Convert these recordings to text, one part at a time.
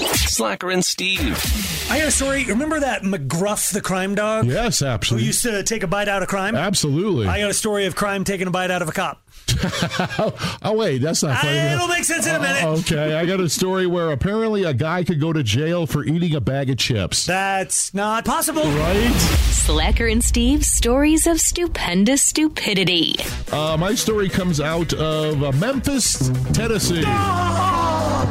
Slacker and Steve. I got a story. Remember that McGruff the crime dog? Yes, absolutely. Who used to take a bite out of crime? Absolutely. I got a story of crime taking a bite out of a cop. oh, wait, that's not funny. It'll make sense in a minute. Uh, okay, I got a story where apparently a guy could go to jail for eating a bag of chips. That's not possible. Right? Slacker and Steve's stories of stupendous stupidity. Uh, my story comes out of uh, Memphis, Tennessee.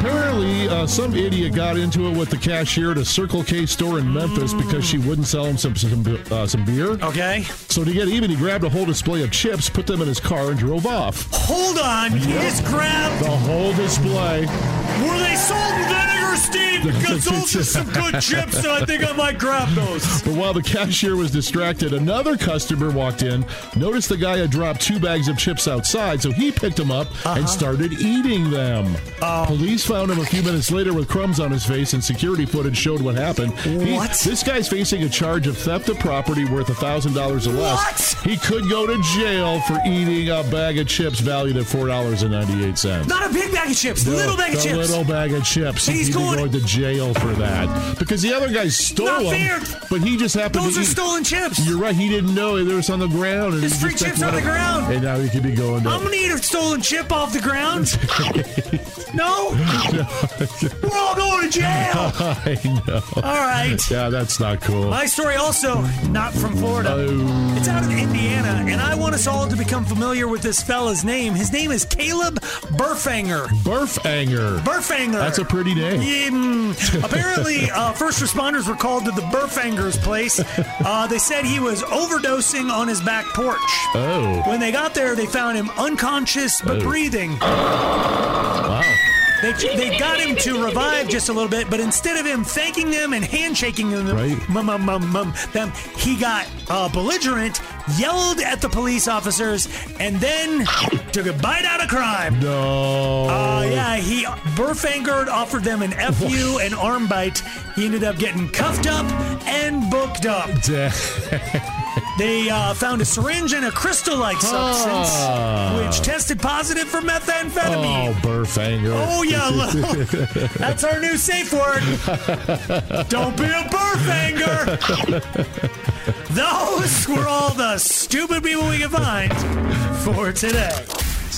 Apparently, uh, some idiot got into it with the cashier at a Circle K store in Memphis because she wouldn't sell him some some, uh, some beer. Okay. So to get even, he grabbed a whole display of chips, put them in his car, and drove off. Hold on. He just grabbed. The whole display. Were they salt and vinegar, Steve? Because those are some good chips, so I think I might grab those. But while the cashier was distracted, another customer walked in, noticed the guy had dropped two bags of chips outside, so he picked them up and uh-huh. started eating them. Oh. Police found him a few minutes later with crumbs on his face, and security footage showed what happened. He- What? this guy's facing a charge of theft of property worth $1,000 or less. What? He could go to jail for eating a bag of chips valued at $4.98. Not a big bag of chips, a little bag of chips. Little bag of chips. He's He'd going- going to jail for that because the other guy stole Not them. But he just happened to. Those to are eat. stolen chips. You're right. He didn't know they were on the ground. And There's free chips on the ground. And now he could be going to. I'm gonna eat a stolen chip off the ground. no, we're all going to jail. I know. All right. Yeah, that's not cool. My story also not from Florida. Oh. It's out of Indiana, and I want us all to become familiar with this fella's name. His name is Caleb Burfanger. Burfanger. Burfanger. That's a pretty day. Apparently, uh, first responders were called to the Burfanger's place. Uh, they said he was overdosing on his back porch. Oh. When they got there, they found him unconscious but Oh. breathing. Wow. They, they got him to revive just a little bit, but instead of him thanking them and handshaking them, Right. mum, mum, mum, mum, them, he got uh, belligerent, yelled at the police officers, and then took a bite out of crime. No. Uh, yeah, he Burfanger offered them an FU and arm bite. He ended up getting cuffed up and booked up. They uh, found a syringe and a crystal-like substance, Ah. which tested positive for methamphetamine. Oh, Burfanger. Oh yeah, that's our new safe word. Don't be a Burfanger. Those were all the stupid people we could find for today.